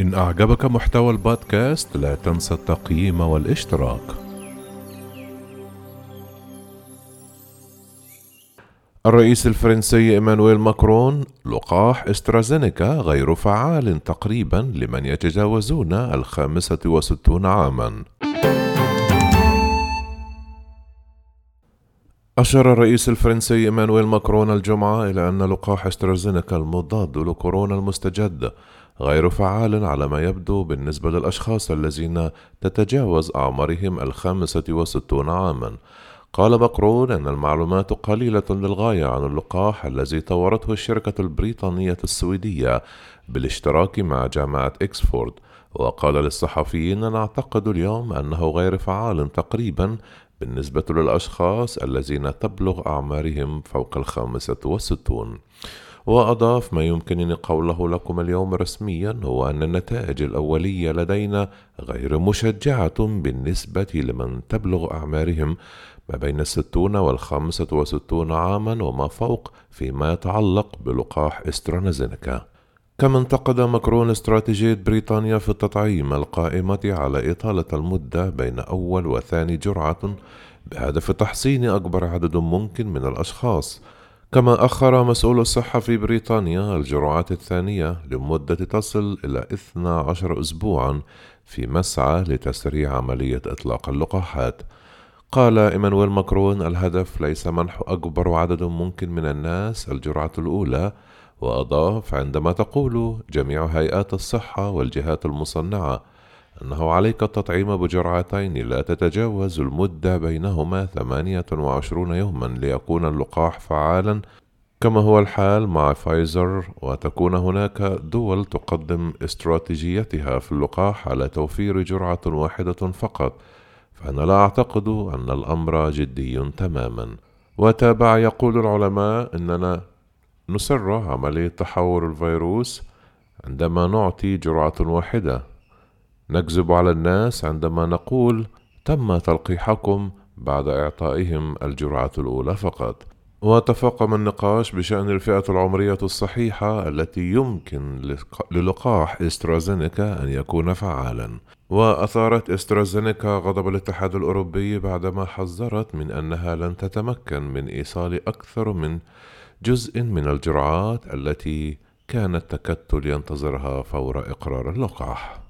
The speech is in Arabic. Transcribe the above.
إن أعجبك محتوى البودكاست لا تنسى التقييم والاشتراك. الرئيس الفرنسي إيمانويل ماكرون لقاح إسترازينيكا غير فعال تقريبا لمن يتجاوزون الخامسة وستون عاما أشار الرئيس الفرنسي إيمانويل ماكرون الجمعة إلى أن لقاح إسترازينيكا المضاد لكورونا المستجد غير فعال على ما يبدو بالنسبة للأشخاص الذين تتجاوز أعمارهم الخامسة وستون عامًا. قال ماكرون أن المعلومات قليلة للغاية عن اللقاح الذي طورته الشركة البريطانية السويدية بالاشتراك مع جامعة إكسفورد وقال للصحفيين نعتقد اليوم أنه غير فعال تقريبا بالنسبة للأشخاص الذين تبلغ أعمارهم فوق الخامسة والستون وأضاف ما يمكنني قوله لكم اليوم رسميا هو أن النتائج الأولية لدينا غير مشجعة بالنسبة لمن تبلغ أعمارهم ما بين الستون والخامسة وستون عاما وما فوق فيما يتعلق بلقاح استرانازينيكا كما انتقد ماكرون استراتيجية بريطانيا في التطعيم القائمة على إطالة المدة بين أول وثاني جرعة بهدف تحصين أكبر عدد ممكن من الأشخاص. كما أخر مسؤول الصحة في بريطانيا الجرعات الثانية لمدة تصل إلى 12 أسبوعًا في مسعى لتسريع عملية إطلاق اللقاحات. قال إيمانويل ماكرون: الهدف ليس منح أكبر عدد ممكن من الناس الجرعة الأولى، وأضاف: عندما تقول جميع هيئات الصحة والجهات المصنعة أنه عليك التطعيم بجرعتين لا تتجاوز المدة بينهما ثمانية وعشرون يوما ليكون اللقاح فعالا. كما هو الحال مع فايزر وتكون هناك دول تقدم استراتيجيتها في اللقاح على توفير جرعة واحدة فقط. فأنا لا أعتقد أن الأمر جدي تماما. وتابع يقول العلماء أننا نسر عملية تحور الفيروس عندما نعطي جرعة واحدة. نكذب على الناس عندما نقول تم تلقيحكم بعد إعطائهم الجرعة الأولى فقط. وتفاقم النقاش بشأن الفئة العمرية الصحيحة التي يمكن للقاح إسترازينيكا أن يكون فعالا. وأثارت إسترازينيكا غضب الاتحاد الأوروبي بعدما حذرت من أنها لن تتمكن من إيصال أكثر من جزء من الجرعات التي كان التكتل ينتظرها فور إقرار اللقاح.